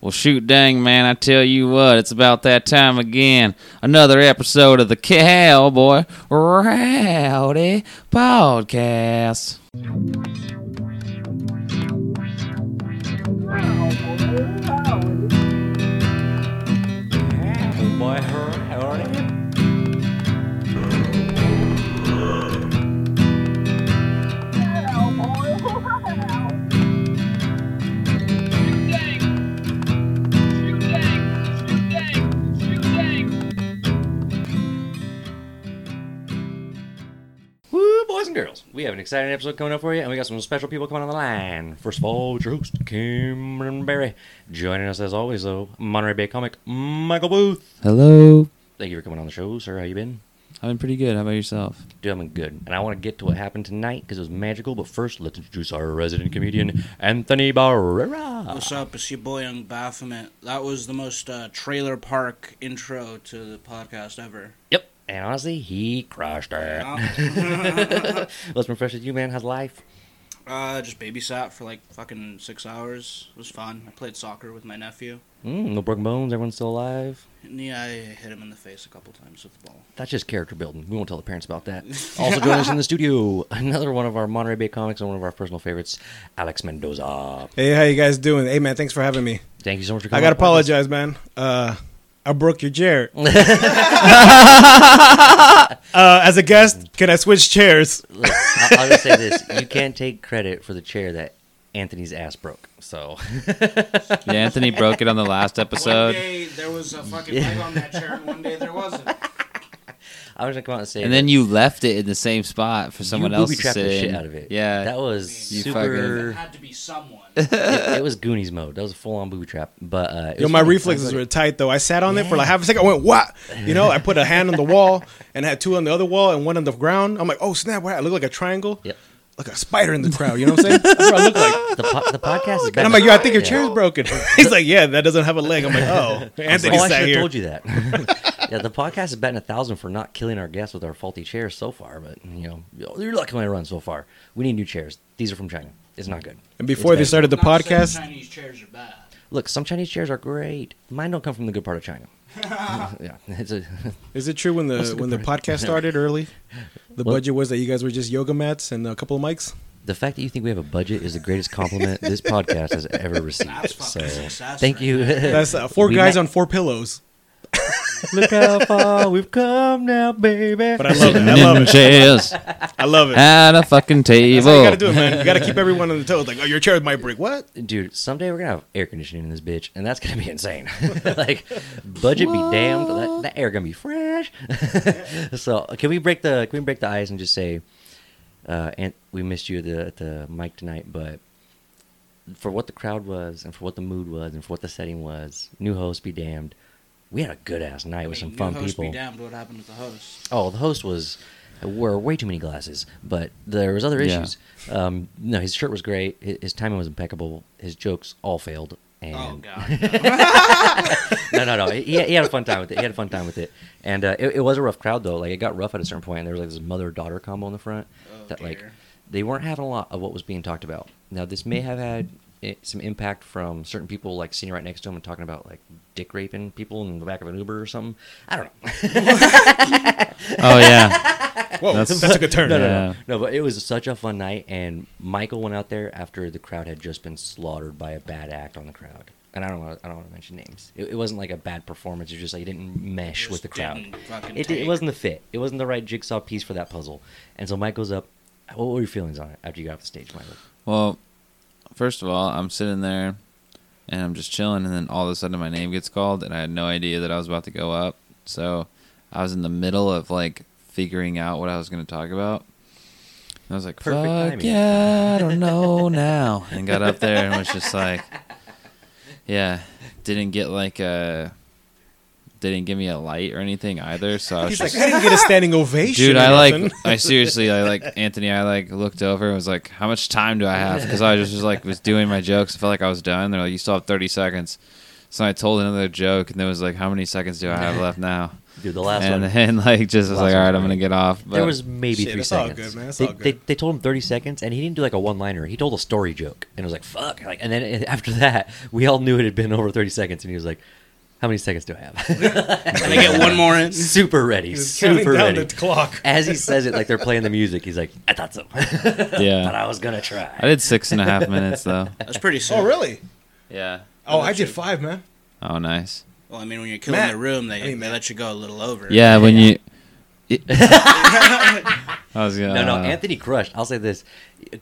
Well, shoot, dang, man, I tell you what, it's about that time again. Another episode of the Cowboy Rowdy Podcast. Boy, howdy. Girls. We have an exciting episode coming up for you, and we got some special people coming on the line. First of all, it's your host, Cameron Barry. Joining us as always, though, Monterey Bay comic, Michael Booth. Hello. Thank you for coming on the show, sir. How you been? I've been pretty good. How about yourself? Doing good. And I want to get to what happened tonight because it was magical. But first, let's introduce our resident comedian, Anthony Barrera. What's up? It's your boy Young Baphomet. That was the most uh, trailer park intro to the podcast ever. Yep. And honestly, he crushed it. Uh, Let's been fresh with you, man. How's life? uh, just babysat for like fucking six hours. It was fun. I played soccer with my nephew. Mm, no broken bones. Everyone's still alive. And yeah, I hit him in the face a couple times with the ball. That's just character building. We won't tell the parents about that. Also joining us in the studio, another one of our Monterey Bay comics and one of our personal favorites, Alex Mendoza. Hey, how you guys doing? Hey, man, thanks for having me. Thank you so much for coming. I gotta on podcast. apologize, man. Uh, I broke your chair. uh, as a guest, can I switch chairs? Look, I'll, I'll just say this: you can't take credit for the chair that Anthony's ass broke. So Yeah, Anthony broke it on the last One episode. day there was a fucking Yeah. leg on that chair, and one day there wasn't. I was gonna come out and say, And then you left it in the same spot for someone you else booby to trapped sit the shit out of it. Yeah. that was You There super. had to be someone. it, it was Goonies mode. That was a full on booby trap. But uh, Yo, my reflexes were tight though. I sat on it for like half a second. I went, "What?" You know, I put a hand on the wall and had two on the other wall and one on the ground. I'm like, "Oh snap!" What? I look like a triangle, Yep. Like a spider in the crowd. You know what I'm saying? That's what I look like. The, po- the podcast is. And I'm like, "Yo, I think your Yeah. chair's broken." He's like, "Yeah, that doesn't have a leg." I'm like, "Oh, Anthony Oh, I should sat have here." told you that. yeah, the podcast is betting a thousand for not killing our guests with our faulty chairs so far. But you know, you're lucky when I run so far. We need new chairs. These are from China. It's not good. And before they started the Not saying podcast, Chinese chairs are bad. Look, some Chinese chairs are great. Mine don't come from the good part of China. yeah, it's a. Is it true when the the when the podcast started early, the What? budget was that you guys were just yoga mats and a couple of mics? The fact that you think we have a budget is the greatest compliment this podcast has ever received. That's So, success thank right you. there. That's uh, four We guys met- on four pillows. Look how far we've come now, baby. But I love it. I love it. chairs I love it. at a fucking That's how you table. gotta do it, man. You gotta keep everyone on the toes. Like, oh, your chair might break. What? Dude, someday we're gonna have air conditioning in this bitch, and that's gonna be insane. like, budget be damned, that, that air gonna be fresh. so, can we break the can we break the ice and just say, uh, and we missed you at the at the mic tonight, but for what the crowd was, and for what the mood was, and for what the setting was, new host be damned. We had a good ass night with some New fun host people. Be damned what happened with the host. Oh, the host was wore way too many glasses, but there was other Yeah. issues. Um, no, his shirt was great. His, his timing was impeccable. His jokes all failed. And Oh god. no, no, no. He, he had a fun time with it. He had a fun time with it, and uh, it, it was a rough crowd though. Like it got rough at a certain point, and there was like this mother daughter combo in the front Oh, that like dear. they weren't having a lot of what was being talked about. Now this may have had some impact from certain people like sitting right next to him and talking about like dick raping people in the back of an Uber or something. I don't know. Oh yeah. Whoa, That's- that's, a good turn. No, no, Yeah. no, no. But it was such a fun night, and Michael went out there after the crowd had just been slaughtered by a bad act on the crowd. And I don't want, I don't want to mention names. It, it wasn't like a bad performance. It was just like it didn't mesh Just with the crowd. didn't It, it wasn't the fit. It wasn't the right jigsaw piece for that puzzle. And so Mike goes up. What were your feelings on it after you got off the stage, Michael? Well, first of all, I'm sitting there and I'm just chilling, and then all of a sudden my name gets called, and I had no idea that I was about to go up. So I was in the middle of like figuring out what I was going to talk about. And I was like, Perfect "Fuck timing." yeah, I don't know now," and got up there and was just like, "Yeah." Didn't get like a, didn't give me a light or anything either. So I was He's just like, I didn't get a standing ovation. Dude, I like. I seriously, I like Anthony. I like looked over and was like, "How much time do I have?" Because I just was like, was doing my jokes. I felt like I was done. They're like, "You still have 30 seconds." So I told another joke, and there was like, "How many seconds do I have left now?" Dude, the last one. and one. then like just was like, all right, I'm gonna get off. But there was maybe Shit, three it's all seconds. good, man. It's they, all They, good. they told him 30 seconds, and he didn't do like a one-liner. He told a story joke, and it was like fuck. Like, and then after that, we all knew it had been over 30 seconds, and he was like, "How many seconds do I have?" Can I get one more in? super ready, He's counting super down ready. the clock. As he says it, like they're playing the music, he's like, "I thought so." Yeah. but I was gonna try. I did six and a half minutes though. That's pretty sick. Oh, really? Yeah. Oh, I did five, man. Oh, nice. Well, I mean, when you're killing Matt. the room, they, I mean, they Matt. let you go a little over. Yeah, when you. I was gonna. no, no, Anthony crushed. I'll say this: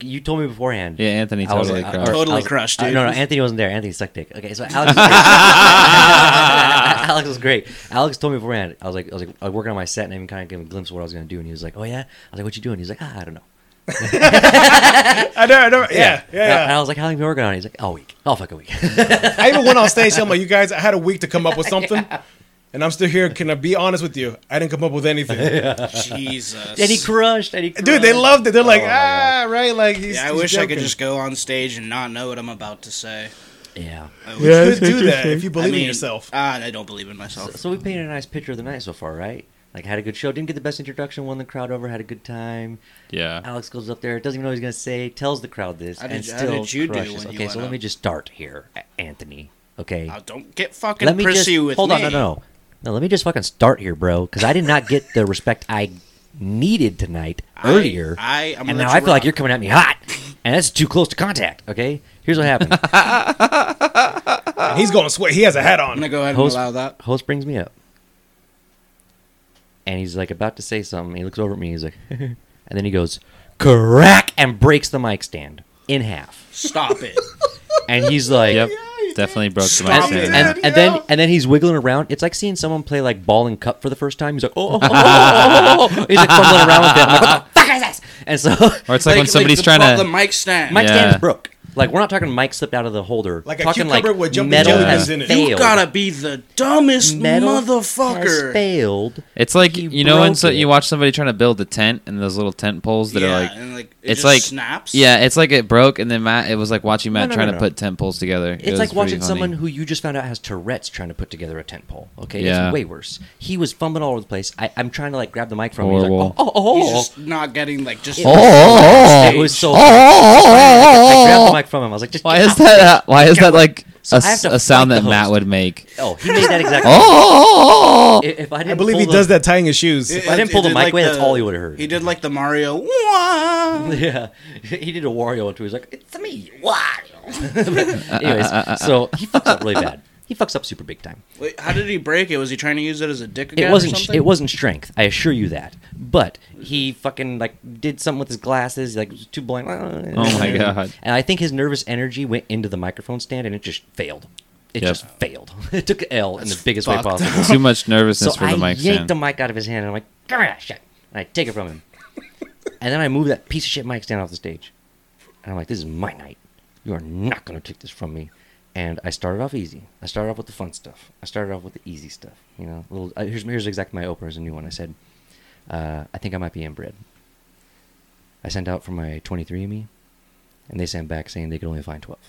you told me beforehand. Yeah, Anthony I was totally like- crushed. or- Totally I was- crushed, uh, dude. no, no, Anthony wasn't there. Anthony sucked dick. Okay, so Alex. Was Alex was great. Alex told me beforehand. I was like, I was like, I was working on my set and I even kind of gave him a glimpse of what I was going to do. And he was like, "Oh yeah." I was like, "What you doing?" He's like, "Ah, I don't know." I know, I know. Yeah, yeah, And yeah. I was like, "How long have you been working on?" it? He's like, "All week, all fucking week." I even went on stage. I'm like, you guys, I had a week to come up with something, and I'm still here. Can I be honest with you? I didn't come up with anything. Jesus. and he crushed. And he crushed. Dude, they loved it. They're like, Oh, my ah, right, like he's. Yeah, I he's wish I could just go on stage and not know what I'm about to say. Yeah. I You wish- could it's do that interesting. if you believe I mean, in yourself. Ah, I don't believe in myself. So, so we painted a nice picture of the night so far, right? Like had a good show. Didn't get the best introduction. Won the crowd over. Had a good time. Yeah. Alex goes up there, doesn't even know what he's gonna say, tells the crowd this, How and did- how still did you do crushes. when you okay, went so let up? me just start here, A- Anthony. Okay, Now, don't get fucking let me prissy just with hold me. on, no, no, no, no. Let me just fucking start here, bro, because I did not get the respect I needed tonight I- earlier, I- I'm gonna and let now you I feel like you're coming at me hot, and that's too close to contact. Okay, here's what happened. And he's going to sweat. He has a hat I'm on. gonna go ahead and Host- allow that. Host brings me up, and he's like about to say something. He looks over at me. He's like, and then he goes, crack, and breaks the mic stand in half. Stop it. And he's like, Yep. Definitely broke the Stop mic it. and, and, and then and then he's wiggling around. It's like seeing someone play like ball and cup for the first time. He's like, oh, oh, oh, oh, oh, oh, oh. he's like fumbling around with it. I'm like, what the fuck is this? And so, Or it's like, when somebody's the, trying the to. mic stand. mic Yeah. stand is broke. Like we're not talking mic slipped out of the holder. Like a talking cucumber like with jumping metal has in it. failed. you gotta be the dumbest metal has motherfucker. failed. It's like He you know when broke so it. you watch somebody trying to build a tent and those little tent poles that yeah, are like and like it it's just like snaps. yeah, it's like it broke and then Matt it was like watching Matt no, trying no, to no. put tent poles together. It It's was like pretty watching funny. someone who you just found out has Tourette's trying to put together a tent pole. Okay, Yeah. it's way worse. He was fumbling all over the place. I, I'm trying to like grab the mic from him. He's like, Horrible. oh, oh, oh, oh. He's oh. just not getting like just. It Oh, oh, oh, It was so. oh, I oh, grabbed the oh, mic from him. I was like, just Why get is off that? Uh, why is that like So a, I have to a sound fight that the Matt host. would make? Oh, he made that exact. Oh, If, if I didn't, I believe pull he the- does that tying his shoes. If I didn't pull the did mic away, that's all he would've heard. He did like the Mario. Wah! Yeah, he did a Wario into. He's like, it's me, Wario. Uh, uh, Anyways, uh, so he fucks up really bad. He fucks up super big time. Wait, how did he break it? Was he trying to use it as a dick again? It wasn't. something? It wasn't strength. I assure you that. But he fucking like did something with his glasses. Like was too blind. Oh my God. And I think his nervous energy went into the microphone stand, and it just failed. It Yep. just failed. it took an L in the biggest way fucked. possible. too much nervousness so for the I mic yanked stand. the mic out of his hand, and I'm like, "Come here, shit!" And I take it from him, and then I move that piece of shit mic stand off the stage, and I'm like, "This is my night. You are not gonna take this from me." And I started off easy. I started off with the fun stuff. I started off with the easy stuff. You know, little. Uh, here's here's exactly my opener as a new one. I said, uh, "I think I might be inbred." I sent out for my 23andMe, and they sent back saying they could only find 12.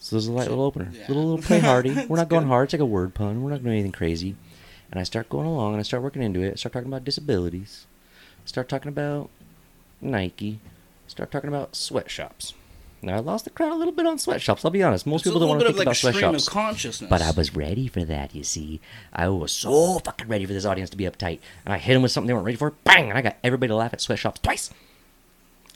So there's a light little opener, Yeah. little little play hardy. We're not going hard. It's like a word pun. We're not doing anything crazy. And I start going along, and I start working into it. I start talking about disabilities. I Start talking about Nike. I Start talking about sweatshops. Now I lost the crowd a little bit on sweatshops. I'll be honest. Most It's people don't want to think like, about sweatshops. consciousness. But I was ready for that, you see. I was so fucking ready for this audience to be uptight. And I hit them with something they weren't ready for. Bang! And I got everybody to laugh at sweatshops twice.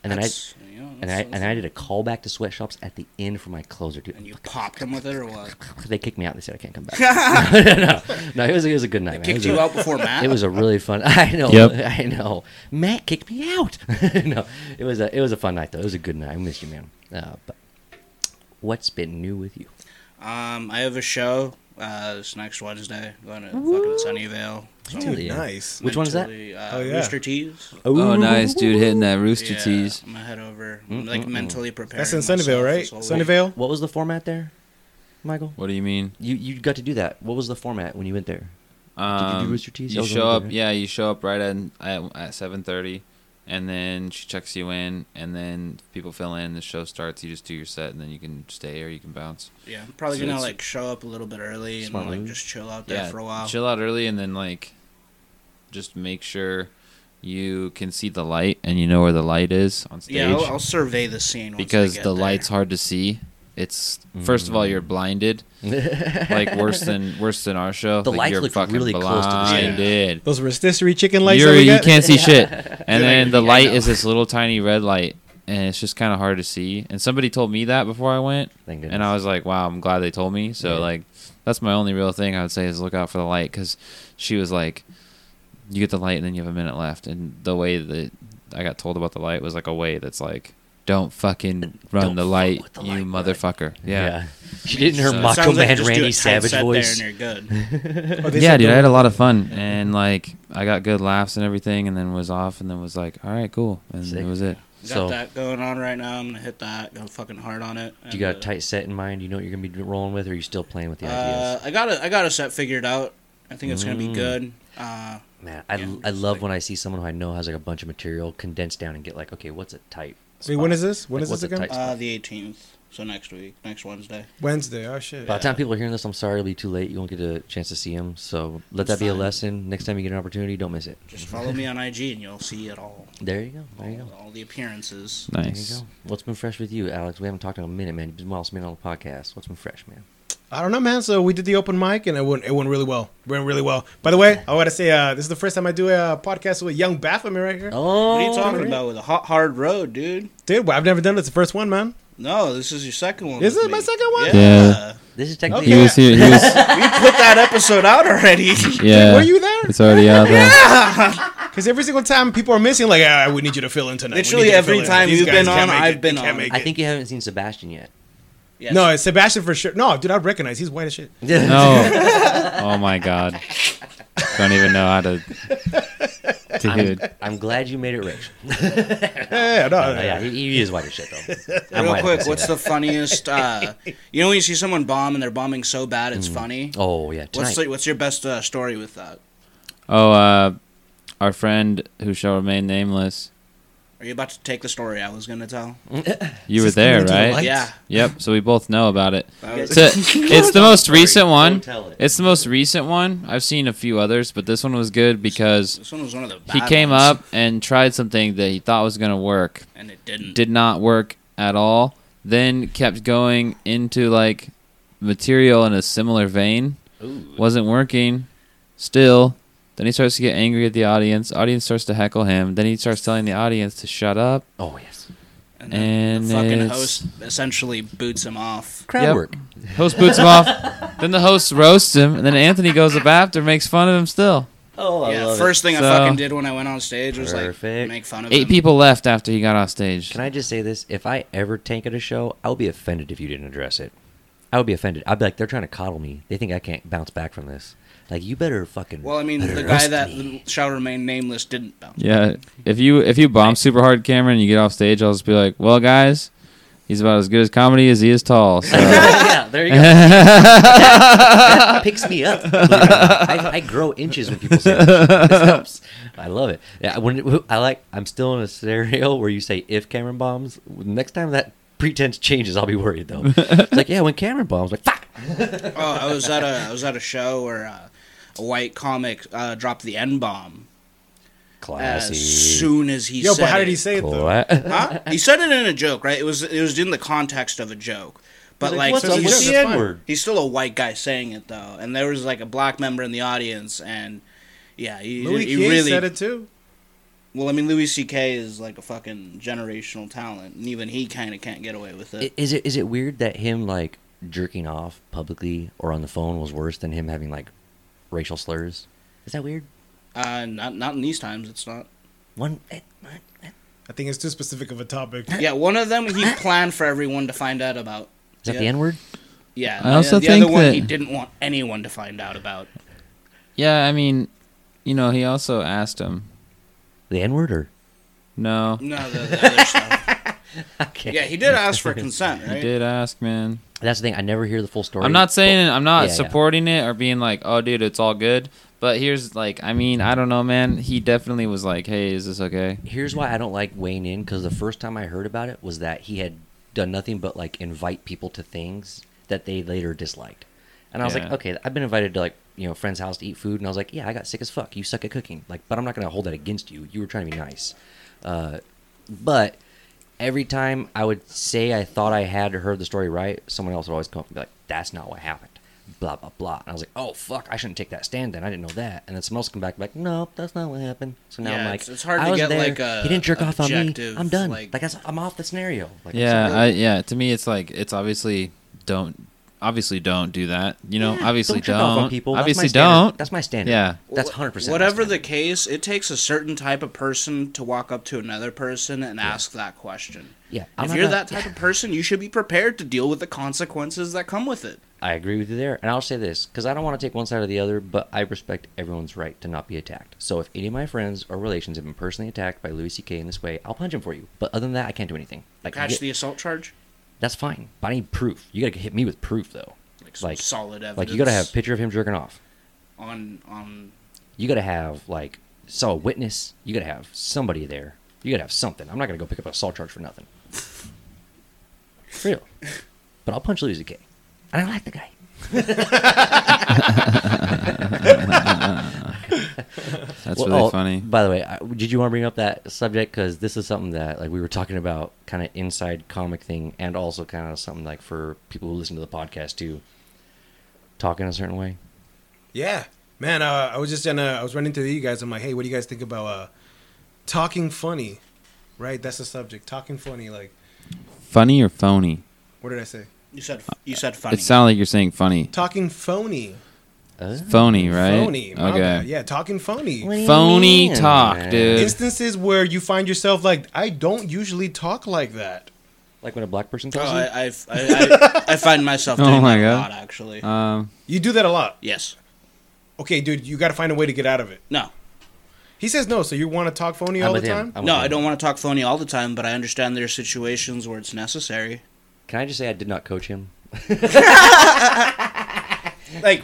And then I That's- you know, and I that's- and I did a callback to sweatshops at the end for my closer, dude. And you popped them with it or what? They kicked me out. They said I can't come back. no, no, no, it was it was a good night. man. It Kicked was you a- out before Matt. It was a really fun. I know. Yep. I know. Matt kicked me out. no, it was a it was a fun night though. It was a good night. I missed you, man. Uh, but what's been new with you? Um, I have a show uh, this next Wednesday. Going to fucking Sunnyvale. So Dude, yeah. nice. Which one is that? Uh, Oh, yeah. Rooster Tees. Oh, nice, dude, hitting that rooster Yeah, tease. I'm gonna head over. I'm like mentally prepared. That's in Sunnyvale, right? Sunnyvale. What was the format there, Michael? What do you mean? You you got to do that. What was the format when you went there? Did you do Um, Rooster Teeth? You show wondering, up, right? yeah. You show up right at at, at seven thirty, and then she checks you in, and then people fill in. The show starts. You just do your set, and then you can stay or you can bounce. Yeah, I'm probably So gonna like show up a little bit early Smart and like just chill out there yeah, for a while. chill out early, and then like just make sure you can see the light and you know where the light is on stage. Yeah, I'll, I'll survey the scene once I because get the there. light's hard to see. It's first of all you're mm. blinded, like worse than worse than our show. The like, lights you're look fucking really close to the screen. blinded. Those rotisserie chicken lights You're, that we you got? can't see shit, and Good then idea, the I light is this little tiny red light, and it's just kind of hard to see. And somebody told me that before I went, Thank goodness. and I was like, "Wow, I'm glad they told me." So Yeah. like, that's my only real thing I would say is look out for the light because she was like, "You get the light, and then you have a minute left." And the way that I got told about the light was like a way that's like, "Don't fucking run Don't the fuck light, with the you light, motherfucker." Yeah. She did in her So- Macho Sounds like Man just do a Randy Savage voice. There and you're good. Oh, yeah, dude, I had a lot of fun, and like I got good laughs and everything, and then was off, and then was like, "All right, cool," and Sick. it was it. Got So- that going on right now. I'm gonna hit that. Go fucking hard on it. Do you got a tight set in mind? You know what you're gonna be rolling with, or are you still playing with the Uh, ideas? I got a I got a set figured out. I think it's gonna be Mm. good. Uh, Man, I, yeah, I love like- when I see someone who I know has like a bunch of material condensed down and get like, okay, what's a tight? Wait, when is this? When Like, is what's this again? uh, the 18th. So next week, next Wednesday. Wednesday. Oh shit. By the time people are hearing this, I'm sorry it'll be too late. You won't get a chance to see him. So let that It's be a lesson. Next time you get an opportunity, don't miss it. Just follow me on IG and you'll see it all. There you go. There you go. All, all the appearances. There you Nice. go. What's been fresh with you, Alex? We haven't talked in a minute, man. You've been well been on the podcast. What's been fresh, man? I don't know, man. So we did the open mic, and it went it went really well. It Went really well. By the way, I want to say uh, this is the first time I do a podcast with Young Baphomet right here. Oh, What are you talking really? about with a hot hard road, dude? Dude, well, I've never done it. It's the first one, man. No, this is your second one. Is with it my second one? Yeah. Yeah. This is technically. He was here. He was. we put that episode out already. Yeah. Were you there? It's already out there. Because every single time people are missing, like, ah, we need you to fill in tonight. We Literally need you to every time you've been on, I've it. been on. I think you haven't seen Sebastian yet. Yes. No, it's Sebastian for sure. No, dude, I recognize. He's white as shit. No. Oh my god. Don't even know how to. I'm, Dude. I'm glad you made it rich. Yeah, no, Uh, yeah, he, he is white as shit though. I'm Real white, quick, what's that. the funniest? Uh, you know when you see someone bomb and they're bombing so bad it's funny. Oh yeah, What's tonight. the, what's your best uh, story with that? Oh, uh, our friend who shall remain nameless. Are you about to take the story I was gonna tell? You were there, into the right? Yeah. Yep. So we both know about it. Was- So it's the most recent one. Tell it. It's the most recent one. I've seen a few others, but this one was good because this one was one of the. he came ones, up and tried something that he thought was gonna work. and it didn't. Did not work at all. Then kept going into like material in a similar vein. Ooh. Wasn't working. Still. Then he starts to get angry at the audience. Audience starts to heckle him. Then he starts telling the audience to shut up. Oh yes. And, then And the fucking it's- host essentially boots him off. Crowd Yep. work. Host boots him off. Then the host roasts him, and then Anthony goes up after, makes fun of him still. Oh, I yeah, love first thing I fucking did when I went on stage was Perfect. like make fun of Eight him. people left after he got off stage. Can I just say this? If I ever tank at a show, I'll be offended if you didn't address it. I would be offended. I'd be like, they're trying to coddle me. They think I can't bounce back from this. Like, you better fucking. Well, I mean, the guy that me. shall remain nameless didn't bounce. Yeah, if you if you bomb super hard, Cameron, and you get off stage, I'll just be like, "Well, guys, he's about as good as comedy as he is tall." So. yeah, there you go. that picks me up. believe it or not. I, I grow inches when people say that. This helps. I love it. Yeah, when I like, I'm still in a scenario where you say if Cameron bombs. Next time that pretense changes, I'll be worried though. It's like, yeah, when Cameron bombs, like fuck. Oh, I was at a I was at a show where uh, a white comic uh, dropped the N bomb Classy. as soon as he said, Yo, said but how did he say it though? Cla- Huh? He said it in a joke, right? It was it was in the context of a joke, but He's like, what's so up he's with the. N word? he's still a white guy saying it though, and there was like a black member in the audience, and yeah, he, Louis he King really. said it too. Well, I mean, Louis C.K. is like a fucking generational talent, and even he kind of can't get away with it. Is it is it weird that him like jerking off publicly or on the phone was worse than him having like racial slurs? Is that weird? Uh, not not in these times. It's not. One. eh, eh, eh. I think it's too specific of a topic. Yeah, one of them he planned for everyone to find out about. Is that Yeah. the N word? Yeah, I also the, the think other one that- he didn't want anyone to find out about. yeah, I mean, you know, he also asked him. The N word or? No, No, the, the other stuff. Okay. Yeah, he did ask for consent, he did ask, man. That's the thing. I never hear the full story. I'm not saying I'm not Yeah, yeah. supporting it or being like, oh, dude, it's all good. But here's like, I mean, I don't know, man. He definitely was like, hey, is this okay? Here's why I don't like weighing in because the first time I heard about it was that he had done nothing but like invite people to things that they later disliked, and I was like, okay, I've been invited to like you know friends' house to eat food, and I was like, yeah, I got sick as fuck. You suck at cooking, like, but I'm not gonna hold that against you. You were trying to be nice, uh, but every time I would say I thought I had heard the story right, someone else would always come up and be like, that's not what happened. Blah blah blah. And I was like, oh fuck, I shouldn't take that stand then. I didn't know that. And then someone else come back and be like, no, that's not what happened. So now Yeah, I'm like, it's- it's hard I to was get, there. like, a he didn't jerk off on me. I'm done. like- Like, I'm off the scenario. Like, Yeah. I, yeah. To me, it's like it's obviously don't, obviously don't do that. You know, Yeah, obviously don't don't. off on people. That's Obviously standard. don't. That's my standard. Yeah. that's hundred percent. Whatever the case, it takes a certain type of person to walk up to another person and ask that question. Yeah, I'm if you're gonna- that type of person, you should be prepared to deal with the consequences that come with it. I agree with you there, and I'll say this because I don't want to take one side or the other, but I respect everyone's right to not be attacked. So if any of my friends or relations have been personally attacked by Louis C.K. in this way, I'll punch him for you. But other than that, I can't do anything. Like Catch get- the assault charge, that's fine, but I need proof. You gotta hit me with proof though. like, some Like- solid evidence. Like you gotta have a picture of him jerking off. on on. You gotta have like saw a witness. You gotta have somebody there. You gotta have something. I'm not gonna go pick up an assault charge for nothing. For real. But I'll punch Louis C.K. And I don't like the guy. That's Well, really oh, funny. By the way, I, did you want to bring up that subject? Because this is something that like we were talking about, kind of inside comic thing, and also kind of something like for people who listen to the podcast too. Talk in a certain way. Yeah, man. Uh, I was just gonna. I was running to you guys. I'm like, hey, what do you guys think about uh, talking funny? Right, that's the subject. Talking funny. Like, Funny or phony? what did I say? You said you said funny. It sounded like you're saying funny. Talking phony. Uh, Phony, right? Phony. my Okay. bad. Yeah, talking phony. what do you Phony mean, talk, dude. Instances where you find yourself like, I don't usually talk like that. Like when a black person Oh. I, I, I, I find myself Oh my that a God. lot, actually. Um, You do that a lot. yes. Okay, dude, you got to find a way to get out of it. No. He says no, so you want to talk phony I'm all the him. time? I'm No, I don't want to talk phony all the time, but I understand there are situations where it's necessary. Can I just say I did not coach him? Like,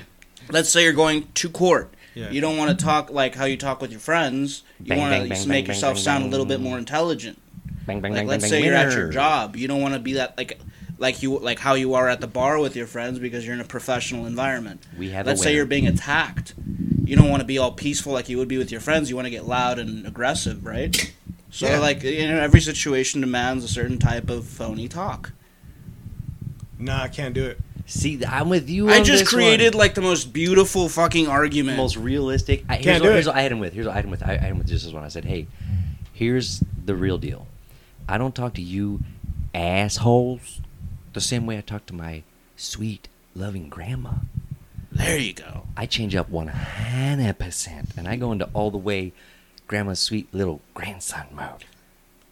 let's say you're going to court. Yeah. You don't want to talk like how you talk with your friends. You Bang, want to bang, make bang, yourself bang, sound bang. a little bit more intelligent. Bang bang Like, bang let's bang say bang. you're at your job. You don't want to be that like like you like how you are at the bar with your friends because you're in a professional environment. We have Let's say you're being attacked. You don't want to be all peaceful like you would be with your friends. You want to get loud and aggressive, right? So Yeah. like you know, every situation demands a certain type of phony talk. Nah, I can't do it. See, I'm with you. I just this created one. like the most beautiful fucking argument. most realistic. I, here's, Can't what, do here's it. what I had him with. Here's what I had him with. I, I had him with just this one. I said, "Hey, here's the real deal. I don't talk to you assholes the same way I talk to my sweet, loving grandma. there you go. I change up 100%, and I go into all the way grandma's sweet little grandson mode.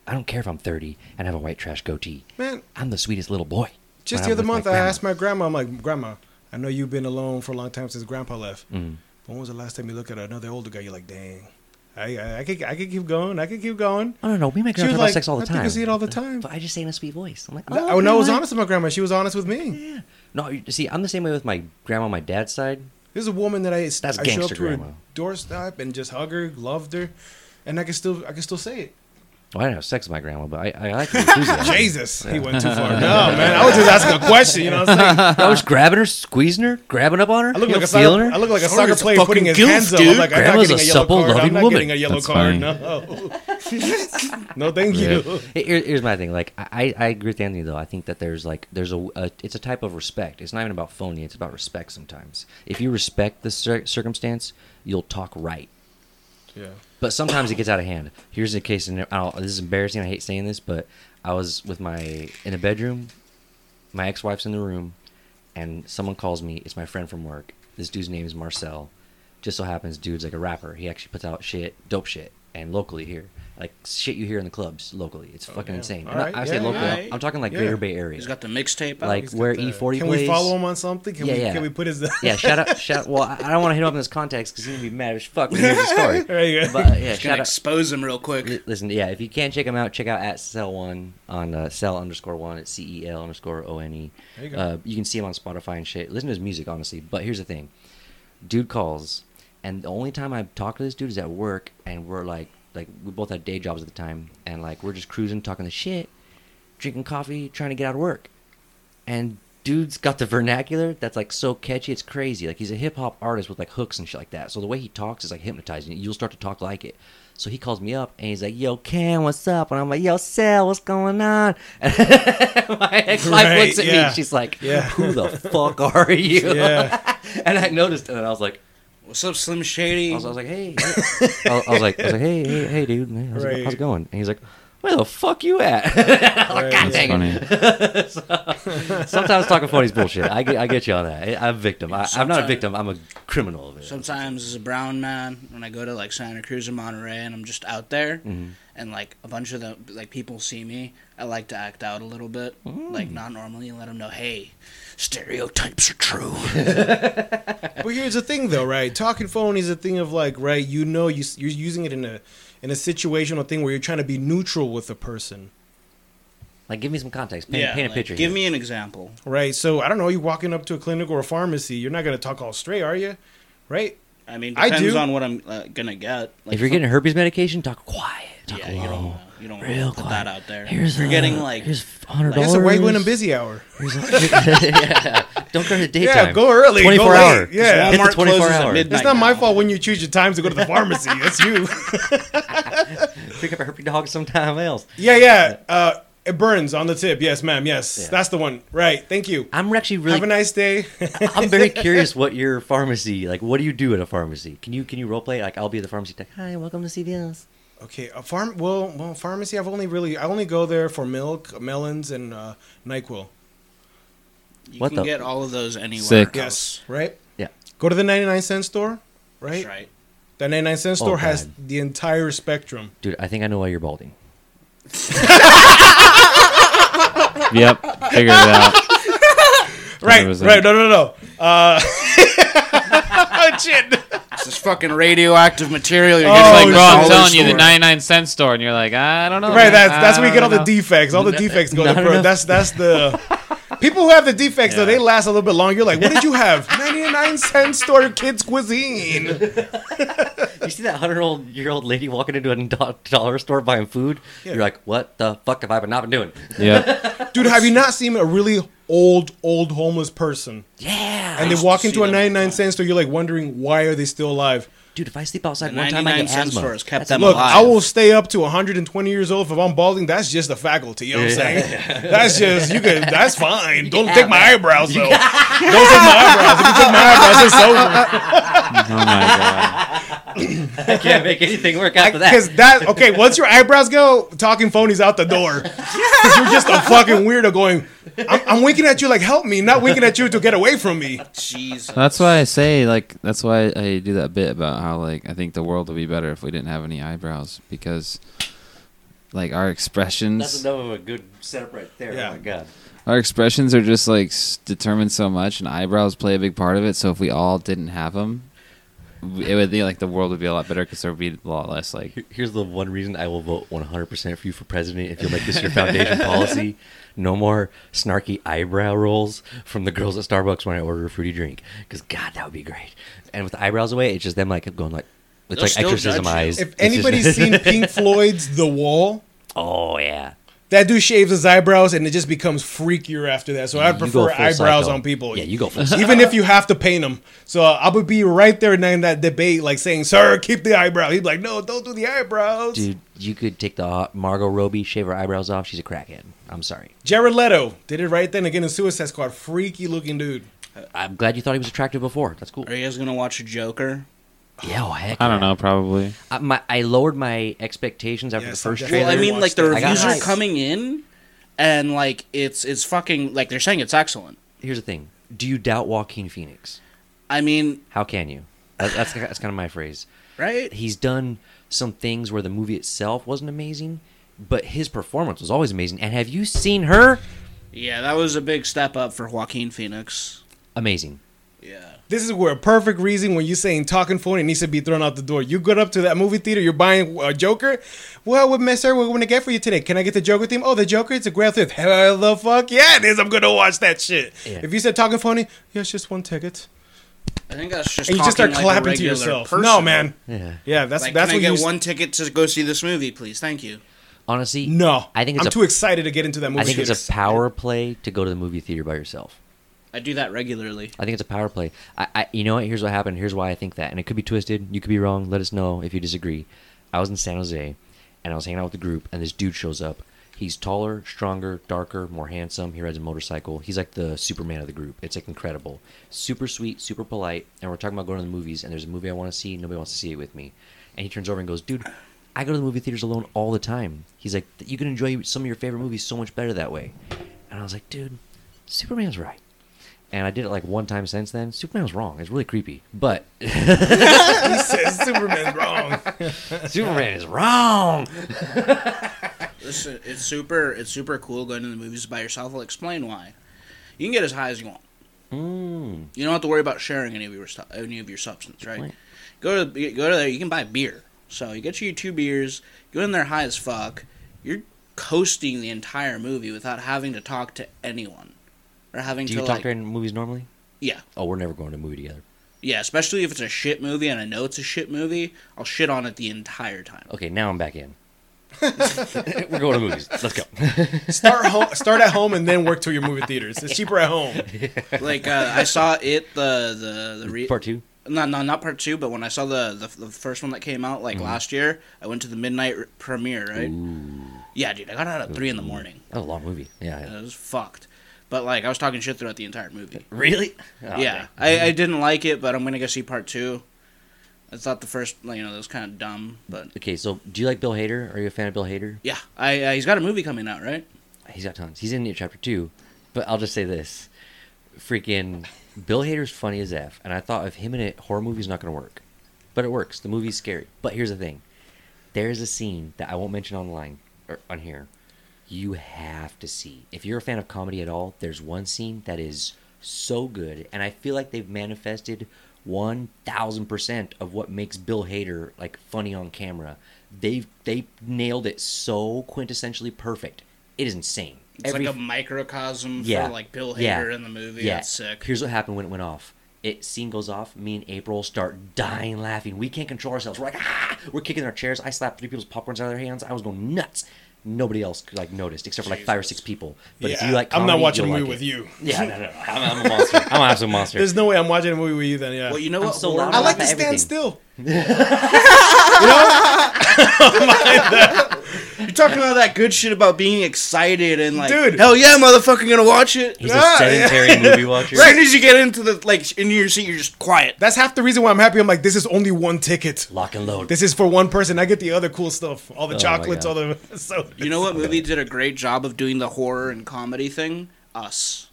I don't care if I'm 30 and have a white trash goatee. Man, I'm the sweetest little boy. Just the other month, I asked my grandma, I'm like, Grandma, I know you've been alone for a long time since Grandpa left. Mm. When was the last time you looked at another older guy? You're like, dang. I, I, I, could, I could keep going. I could keep going. No. Me and my She grandma talk like, about sex all the I time. I see it all the time. But I just say in a sweet voice. I'm like, Oh, oh, no, I was honest with my grandma. She was honest with me. Yeah. No, you see, I'm the same way with my grandma on my dad's side. There's a woman that I, That's I show up to her grandma. doorstep and just hug her, loved her, and I can still I can still say it. Well, I didn't have sex with my grandma, but I, I like the enthusiasm. Jesus, he went too far. No, man, I was just asking a question. You know what I'm saying? I was grabbing her, squeezing her, grabbing up on her. I look you like know, a soccer, her. I look like a Sorry, soccer it's a player putting his goof, hands up. I'm like, I'm not getting a, a yellow supple, card. I'm not woman. getting a yellow That's card. funny. No, no, thank you. Hey, Here, here's my thing. Like, I, I agree with Anthony though. I think that there's like there's a, a it's a type of respect. It's not even about phony. It's about respect. Sometimes, if you respect the cir- circumstance, you'll talk right. Yeah. But sometimes it gets out of hand. Here's a case, and this is embarrassing. I hate saying this, but I was with my in a bedroom. My ex-wife's in the room, and someone calls me. It's my friend from work. This dude's name is Marcel. Just so happens, dude's like a rapper. He actually puts out shit, dope shit, and locally here. Like shit you hear in the clubs locally. It's fucking yeah. insane. All And I- right, I say yeah, local. yeah. I'm talking like Yeah. Greater Bay Area. He's got the mixtape out. Like He's where the- E40 Can plays. we follow him on something? Can Yeah, we yeah. can we put his yeah, shout out, shout. Well, I I don't want to hit him up in this context because he's gonna be mad as fuck when he hears the story. There you go. But uh, yeah, Just shout gonna out. expose him real quick. Li- Listen, yeah, if you can't check him out, check out at Cell One on uh, Cell underscore One at C E L underscore O N E. There you go. Uh, you can see him on Spotify and shit. Listen to his music, honestly. But here's the thing, dude calls, and the only time I talk to this dude is at work, and we're like, like we both had day jobs at the time, and like we're just cruising, talking the shit, drinking coffee, trying to get out of work, and dude's got the vernacular that's like so catchy, it's crazy. Like he's a hip hop artist with like hooks and shit like that. So the way he talks is like hypnotizing. You'll start to talk like it. So he calls me up and he's like, "Yo, Cam, what's up?" And I'm like, "Yo, Sal, what's going on?" And my ex-wife Right, looks at me. yeah. and She's like, Yeah. "Who the fuck are you?" Yeah. and I noticed, and I was like, What's up, Slim Shady? I was, I was like, "Hey," hey. I, was, I was like, "I was like, hey, hey, hey, dude, man, how's, Right. it, how's it going?" And he's like, "Where the fuck you at?" I'm like, God dang it. Funny. Sometimes talking funny is bullshit. I get, I get you on that. I'm a victim. I, I'm not a victim. I'm a criminal of it. Sometimes as a brown man, when I go to like Santa Cruz or Monterey, and I'm just out there, Mm-hmm. and like a bunch of the like people see me, I like to act out a little bit, Mm. like not normally, and let them know, hey, stereotypes are true. But here's the thing, though, right? Talking phone is a thing of like, right? You know, you you're using it in a in a situational thing where you're trying to be neutral with a person, Like, give me some context. Paint, yeah, paint a like, picture. give here. me an example. right? So I don't know. You're walking up to a clinic or a pharmacy. You're not gonna talk all straight, are you? Right? I mean, I depends do. on what I'm uh, gonna get. Like, if you're getting herpes medication, talk quiet. Talk yeah, you low. don't, you don't Real put quiet. that out there. Here's if you're uh, getting like, here's hundred like- dollars. That's a white women busy hour. Here's a- yeah. Don't go to daytime. Yeah, go early. 24 hour. Yeah. Hit the 24 closes at hour. midnight. It's not my fault when you choose your times to go to the pharmacy. That's you. Pick up a herpes dog sometime else. yeah, yeah. Uh, it burns on the tip. Yes, ma'am. Yes, Yeah. that's the one. Right. Thank you. I'm actually really. Have a nice day. I'm very curious what your pharmacy like. What do you do at a pharmacy? Can you can you role play? Like I'll be at the pharmacy. Like, Hi, welcome to CVS. Okay, a farm. Well, well, pharmacy. I've only really. I only go there for milk, melons, and uh, Nyquil. you What can the- get all of those anywhere. Sick. Yes. Right. Yeah. Go to the ninety-nine cent store. Right. That's right. That ninety-nine cent Oh, store has God. the entire spectrum. Dude, I think I know why you're balding. Yep. Figured it out. Right. 100%. Right. No. No. No. Uh, It's this fucking radioactive material. You're Oh, It's like, from bro, I'm dollar telling you, the store. 99 cent store, and you're like, I don't know. Right, man. that's that's I where you get all don't the know." defects. All the defects go Not to bro. enough. That's that's the people who have the defects though. They last a little bit longer. You're like, what did you have? Ninety nine cent store kids cuisine. You see that hundred old year old lady walking into a do- dollar store buying food? Yeah. You're like, what the fuck have I been not been doing? Yep. Dude, have you not seen a really old old homeless person Yeah. and they walk into a them all the ninety nine cent store? You're like wondering why are they still alive? Dude, if I sleep outside one time, I 99 get cent asthma. stores kept That's them Look, alive. I will stay up to 120 years old if I'm balding. That's just a faculty. You know what I'm saying? That's just you can. That's fine. Don't can take my eyebrows though. Don't take my eyebrows. If you take my eyebrows, it's over. Oh my god. I can't make anything work after that. Because that okay, once your eyebrows go, talking phony's out the door. 'Cause you're just a fucking weirdo going. I'm, I'm winking at you like help me, not winking at you to get away from me. Jesus. That's why I say like that's why I do that bit about how like I think the world would be better if we didn't have any eyebrows because like our expressions. That's expressions enough of a good setup right there. Oh yeah. Oh my god. our expressions are just like determined so much and eyebrows play a big part of it so if we all didn't have them it would be like the world would be a lot better because there would be a lot less like Here's the one reason I will vote 100% for you for president if you'll make this your foundation policy. No more snarky eyebrow rolls from the girls at Starbucks when I order a fruity drink. Because, God, that would be great. And with the eyebrows away, it's just them like going like, it's They'll like exorcism eyes. If It's just- anybody's seen Pink Floyd's The Wall, oh, yeah. That dude shaves his eyebrows and it just becomes freakier after that. So I You go prefer eyebrows psycho. on people. Yeah, you go full Even if you have to paint them. So uh, I would be right there in that debate, like saying, "Sir, keep the eyebrow." He'd be like, "No, don't do the eyebrows." Dude, you could take the uh, Margot Robbie, shave her eyebrows off. She's a crackhead. I'm sorry. Jared Leto did it right then again in Suicide Squad. Freaky looking dude. I'm glad you thought he was attractive before. That's cool. Are you guys gonna watch Joker? Yeah, oh, heck I don't yeah. know probably I, my, I lowered my expectations after Yes, the first trailer. Well, I mean, like the it. I got reviews are coming in, and like it's it's fucking like they're saying it's excellent. Here's the thing. Do you doubt Joaquin Phoenix? I mean, How can you? That- That's that's kind of my phrase. right? He's done some things where the movie itself wasn't amazing, but his performance was always amazing. And have you seen her? Yeah, that was a big step up for Joaquin Phoenix. Amazing. Yeah. This is where a perfect reason when you're saying talking phone, it needs to be thrown out the door. You go up to that movie theater, you're buying a Joker. Well, what mess are we going to get for you today? Can I get the Joker theme? Oh, the Joker, it's a grand theft. Hell the fuck yeah, it is. I'm gonna watch that shit. Yeah. If you said talking phony, yeah, it's just one ticket, I think that's just and you just start like clapping to yourself. person. No, man. Yeah. Yeah, that's Like, that's can I what get you. one ticket to go see this movie, please? Thank you. Honestly, no, I think it's I'm a- too excited to get into that movie. I think it's a power play to go to the movie theater by yourself. I do that regularly. I think it's a power play. I, I, you know what? Here's what happened. Here's why I think that, and it could be twisted. You could be wrong. Let us know if you disagree. I was in San Jose, and I was hanging out with the group, and this dude shows up. He's taller, stronger, darker, more handsome. He rides a motorcycle. He's like the Superman of the group. It's like incredible. Super sweet, super polite. And we're talking about going to the movies, and there's a movie I want to see. Nobody wants to see it with me. And he turns over and goes, "Dude, I go to the movie theaters alone all the time." He's like, "You can enjoy some of your favorite movies so much better that way." And I was like, "Dude, Superman's right." And I did it like one time since then. Superman was wrong. It's really creepy, but he says Superman's wrong. Superman is wrong. Listen, it's super. It's super cool going to the movies by yourself. I'll explain why. You can get as high as you want. Mm. You don't have to worry about sharing any of your stu- any of your substance, right? Right. Go to go to there. You can buy beer. So you get you two beers. Go in there high as fuck. You're coasting the entire movie without having to talk to anyone or having Do to you like talk during movies normally? yeah Oh, we're never going to a movie together. yeah. Especially if it's a shit movie and I know it's a shit movie, I'll shit on it the entire time. Okay, now I'm back in. we're going to movies. Let's go. Start home, start at home, and then work to your movie theaters. It's cheaper at home. like uh, I saw it the the the re- Part two. No, no, not part two. But when I saw the the, the first one that came out Mm-hmm. like last year, I went to the midnight r- premiere. Right? Ooh, Yeah, dude, I got out at three in the morning. that was a long movie. Yeah. It was fucked. But like, I was talking shit throughout the entire movie. Really? Oh, yeah. I, I didn't like it, but I'm gonna go see part two. I thought the first, like, you know, that was kind of dumb, but Okay, so do you like Bill Hader? Are you a fan of Bill Hader? yeah, I uh, he's got a movie coming out, right? He's got tons. He's in it chapter two. But I'll just say this. Freaking Bill Hader's funny as F. And I thought if him in a horror movie's not gonna work. But it works. The movie's scary. But here's the thing. There's a scene that I won't mention online or on here. You have to see. If you're a fan of comedy at all, there's one scene that is so good, and I feel like they've manifested one thousand percent of what makes Bill Hader like funny on camera. They've they nailed it so quintessentially perfect. It is insane. It's Every- like a microcosm Yeah. for like Bill Hader Yeah. in the movie. yeah. That's sick. Here's what happened when it went off. It scene goes off. Me and April start dying laughing. We can't control ourselves. We're like ah! We're kicking our chairs. I slapped three people's popcorns out of their hands. I was going nuts. Nobody else like noticed except for like five or six people. But if you like, I'm not watching a movie like with it. you. Yeah, no, no, no. I'm, I'm a monster. I'm an absolute monster. There's no way I'm watching a movie with you. Then yeah. Well, you know I'm what? so horror- loud I I'm like to laughing at stand everything. still. You're talking about that good shit about being excited and like, Dude. hell yeah, motherfucker, gonna watch it. He's Ah, a sedentary movie watcher. As soon as you get into the like in your seat, you're just quiet. That's half the reason why I'm happy. I'm like, this is only one ticket. Lock and load. This is for one person. I get the other cool stuff, all the Oh chocolates, all the. So You know what movie did a great job of doing the horror and comedy thing? Us.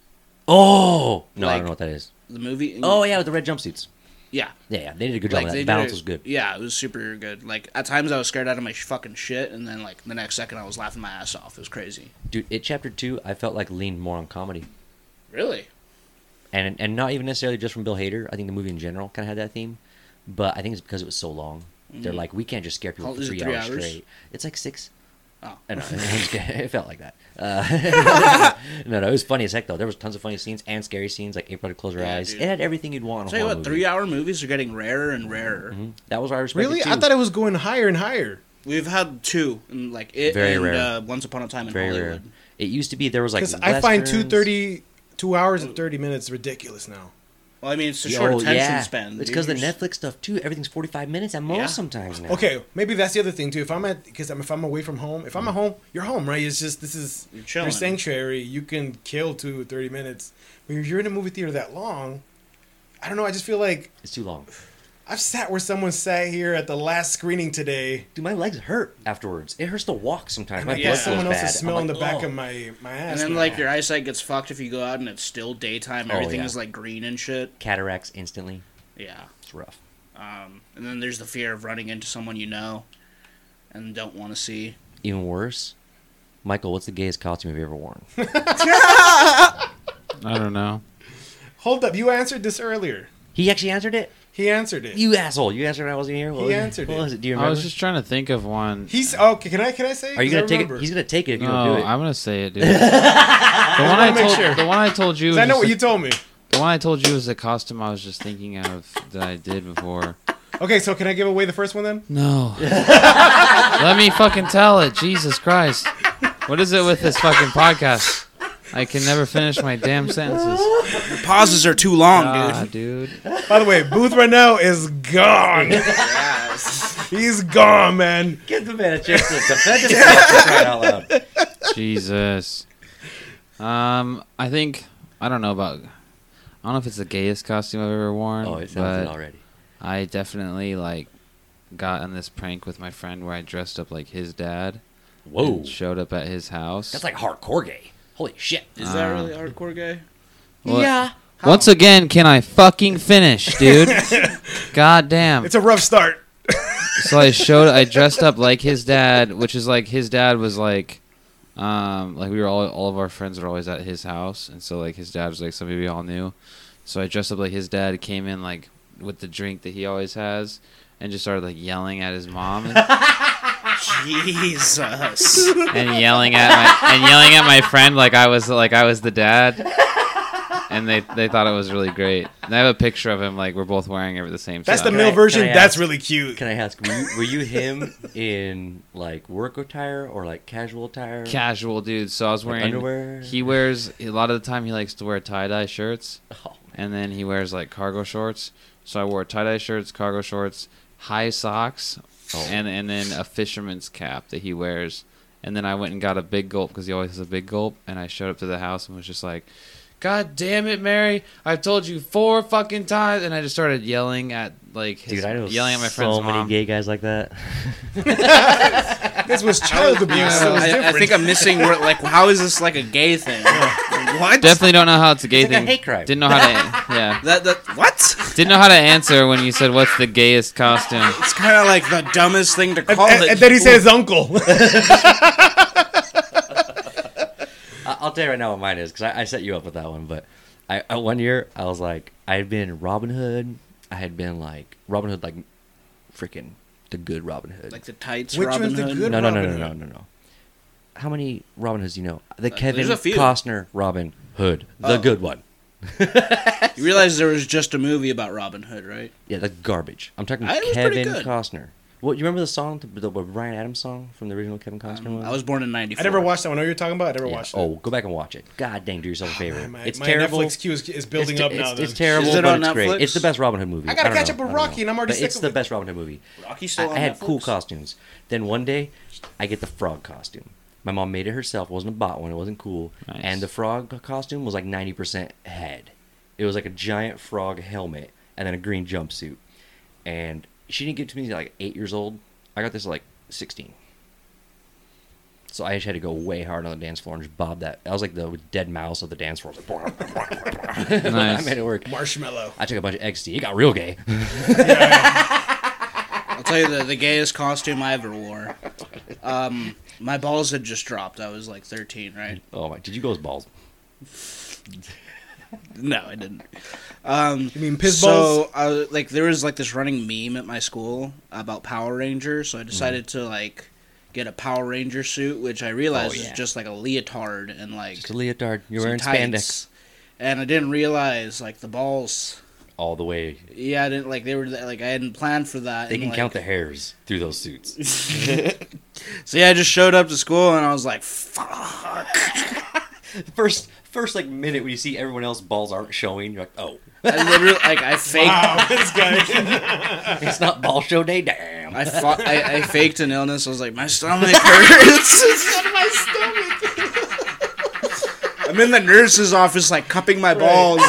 oh no, I don't know what that is. The movie. Oh yeah, with the red jumpsuits. Yeah. Yeah, yeah, they did a good job. Like of that. they The balance it- was good. Yeah, it was super good. Like at times I was scared out of my fucking shit, and then like the next second I was laughing my ass off. It was crazy. Dude, it chapter two, I felt like leaned more on comedy. Really? and and not even necessarily just from Bill Hader. I think the movie in general kind of had that theme, but I think it's because it was so long. They're mm. like, we can't just scare people How- for three, three hours, hours? straight. It's like six. Oh. I know, it felt like that. Uh, no, no, it was funny as heck though. There was tons of funny scenes and scary scenes, like April to close her Yeah, eyes. dude. It had everything you'd want. In a Tell you what, movie. three-hour movies are getting rarer and rarer. Mhm. That was why I really, Too. I thought it was going higher and higher. We've had two, and like it Very and rare. Uh, Once Upon a Time in Very Hollywood. rare. It used to be there was like Because I find two westerns. thirty, two hours and thirty minutes ridiculous now. Well, I mean, it's a Yo, short attention yeah. span. It's because the Netflix stuff too. Everything's forty five minutes at most Yeah. sometimes now. Okay, maybe that's the other thing too. If I'm at, because if I'm away from home, if I'm at home, you're home, right? It's just this is your sanctuary. You can kill two, 30 minutes. But if you're in a movie theater that long, I don't know. I just feel like It's too long. I've sat where someone sat here at the last screening today. Dude, my legs hurt afterwards. It hurts to walk sometimes. My I Yeah. blood someone feels else bad. is smelling like, the back "Oh." of my my ass. And then now. like your eyesight gets fucked if you go out and it's still daytime. Oh, Everything yeah. is like green and shit. cataracts instantly. Yeah. It's rough. Um, and then there's the fear of running into someone you know and don't want to see. Even worse, Michael, what's the gayest costume you've ever worn? I don't know. Hold up, you answered this earlier. He actually answered it. He answered it. You asshole! You answered when I wasn't here. What He was answered What it. was it? Do you remember? I was just trying to think of one. He's okay. Can I can I say? Are you 'Cause I gonna take it? He's gonna take it if you no, don't do it. I'm gonna say it, dude. the one I make told, sure. the one I told you, 'Cause was I know what a- you told me. the one I told you was the costume I was just thinking of that I did before. Okay, so can I give away the first one then? No, let me fucking tell it. Jesus Christ, what is it with this fucking podcast? I can never finish my damn sentences. Your pauses are too long, Ah, dude. dude. By the way, Booth right now is gone. Yes. He's gone, man. Give the man a chance to defend himself for crying out loud. Jesus. Um, I think I don't know about. I don't know if it's the gayest costume I've ever worn. Oh, it sounds it already. I definitely like got on this prank with my friend where I dressed up like his dad. Whoa, and showed up at his house. that's like hardcore gay. Holy shit! Is that Uh, really hardcore gay? Well, yeah. Once again, can I fucking finish, dude? God damn. It's a rough start. so I showed I dressed up like his dad, which is like his dad was like um like we were all all of our friends were always at his house and so like his dad was like somebody we all knew. So I dressed up like his dad came in like with the drink that he always has and just started like yelling at his mom and, Jesus. and yelling at my and yelling at my friend like I was like I was the dad. And they they thought it was really great. And I have a picture of him like we're both wearing it at the same time. That's the time. I- male version. can I That's ask- really cute. Can I ask, were you, were you him in like work attire or like casual attire? casual dude. So I was Like wearing underwear? He wears a lot of the time. He likes to wear tie dye shirts, Oh, and then he wears like cargo shorts. So I wore tie dye shirts, cargo shorts, high socks, Oh. and and then a fisherman's cap that he wears. And then I went and got a big gulp because he always has a big gulp. And I showed up to the house and was just like, "God damn it, Mary! I've told you four fucking times." And I just started yelling at like his, dude, I know yelling at my friend's so many mom. gay guys like that. This was child abuse. Yeah, was I, I different. think I'm missing. where- Like, how is this like a gay thing? what? Definitely don't know how it's a gay It's like a thing. hate crime. Didn't know how to. Yeah. That that what? Didn't know how to answer when you said what's the gayest costume. It's kind of like the dumbest thing to call and- it. and then he said his uncle. I- I'll tell you right now what mine is because I, I set you up with that one. But I, I one year I was like I had been Robin Hood. I had been like Robin Hood, like freaking the good Robin Hood. like the tights. Which Robin one's the Hood. good no, no, no, Robin no, no, Hood? no, no. How many Robin Hoods do you know? The uh, there's Kevin a few. Costner Robin Hood, the Oh. good one. You realize there was just a movie about Robin Hood, right? Yeah, the garbage. I'm talking I- was pretty Kevin good. Costner. Well, you remember the song, the, the Bryan Adams song from the original Kevin Costner one? Um, I was born in '94. I never watched that one. I know you're talking about. I never Yeah. watched it. Oh, go back and watch it. God dang, do yourself a favor. Man, my, it's my terrible. Netflix queue is, is building it's, up it's, now. It's, then. terrible, Is it but on it's great. Netflix? It's the best Robin Hood movie. I gotta don't catch know. up with I don't know. Rocky, and I'm already But sick It's of the it. best Robin Hood movie. Rocky's still I, on I had cool costumes. Then one day, I get the frog costume. My mom made it herself. It wasn't a bot one. It wasn't cool. Nice. And the frog costume was like ninety percent head. It was like a giant frog helmet and then a green jumpsuit. And she didn't get to me until like eight years old. I got this at like sixteen. So I just had to go way hard on the dance floor and just bob that. I was like the deadmau5 of the dance floor. I, was like, I made it work. Marshmello. I took a bunch of ecstasy. It got real gay. I'll tell you the, the gayest costume I ever wore. Um, my balls had just dropped. I was like 13, right? Oh my! Did you go as balls? No, I didn't. Um, You mean piss balls? so, uh, like, there was like this running meme at my school about Power Rangers. So I decided to like get a Power Ranger suit, which I realized Oh, is just like a leotard and like Just a leotard. You're some wearing tights. spandex And I didn't realize like the balls. all the way. Yeah, I didn't like they were like I hadn't planned for that. They and, can like- count the hairs through those suits. So yeah, I just showed up to school and I was like, "Fuck!" first, first like minute when you see everyone else balls aren't showing, you're like, oh, I literally like I faked. Wow, this guy. it's not ball show day. Damn. I, fought, I I faked an illness. I was like, my stomach hurts. my stomach. I'm in the nurse's office, like cupping my balls.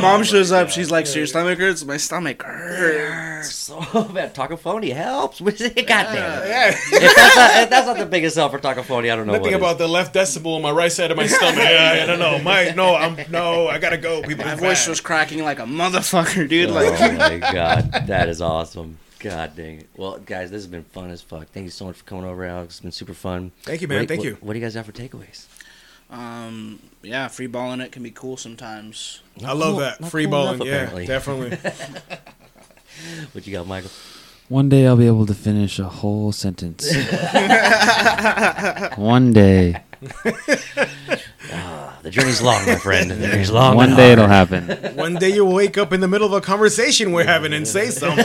My mom shows up. She's like, "So your stomach hurts?" My stomach hurts. hurts. So bad. Tacophony helps. God damn it. Yeah. If that's, not, if that's not the biggest help for Tacophony, I don't know Nothing what is. about the left decimal on my right side of my stomach. Yeah, I don't know. My no, I'm no. I gotta go. People, My voice bad. was cracking like a motherfucker, dude. Oh Like, my god, that is awesome. God dang it. Well, guys, this has been fun as fuck. Thank you so much for coming over, Alex. It's been super fun. Thank you, man. What- Thank what- you. What do you guys have for takeaways? Um, yeah, free balling it can be cool sometimes. I love cool- that free cool balling. enough, yeah, apparently. definitely. What you got, Michael? One day I'll be able to finish a whole sentence. One day. Ah, the journey's long, my friend. The journey's long. One day hard. it'll happen. One day you'll wake up in the middle of a conversation we're having and say something.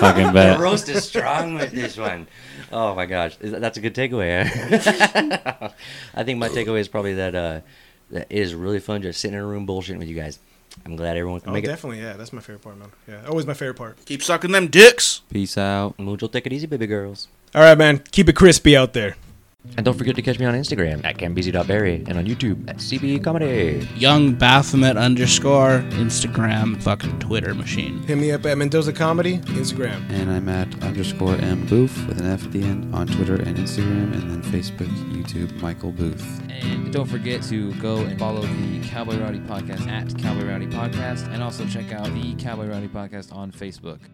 Fucking The roast is strong with this one. Oh my gosh, Is that- that's a good takeaway. huh? I think my takeaway is probably that uh, that it is really fun just sitting in a room bullshitting with you guys. I'm glad everyone can Oh, make definitely. Yeah, that's my favorite part, man. Yeah, always my favorite part. Keep sucking them dicks. Peace out. it. Take it easy, baby girls. All right, man. Keep it crispy out there. And don't forget to catch me on Instagram at cambz.berry and on YouTube at CBE Comedy. Young Baphomet underscore Instagram fucking Twitter machine. Hit me up at Mendoza Comedy Instagram. And I'm at underscore M Booth with an F at the end on Twitter and Instagram, and then Facebook, YouTube, Michael Booth. And don't forget to go and follow the Cowboy Rowdy Podcast at Cowboy Rowdy Podcast, and also check out the Cowboy Rowdy Podcast on Facebook.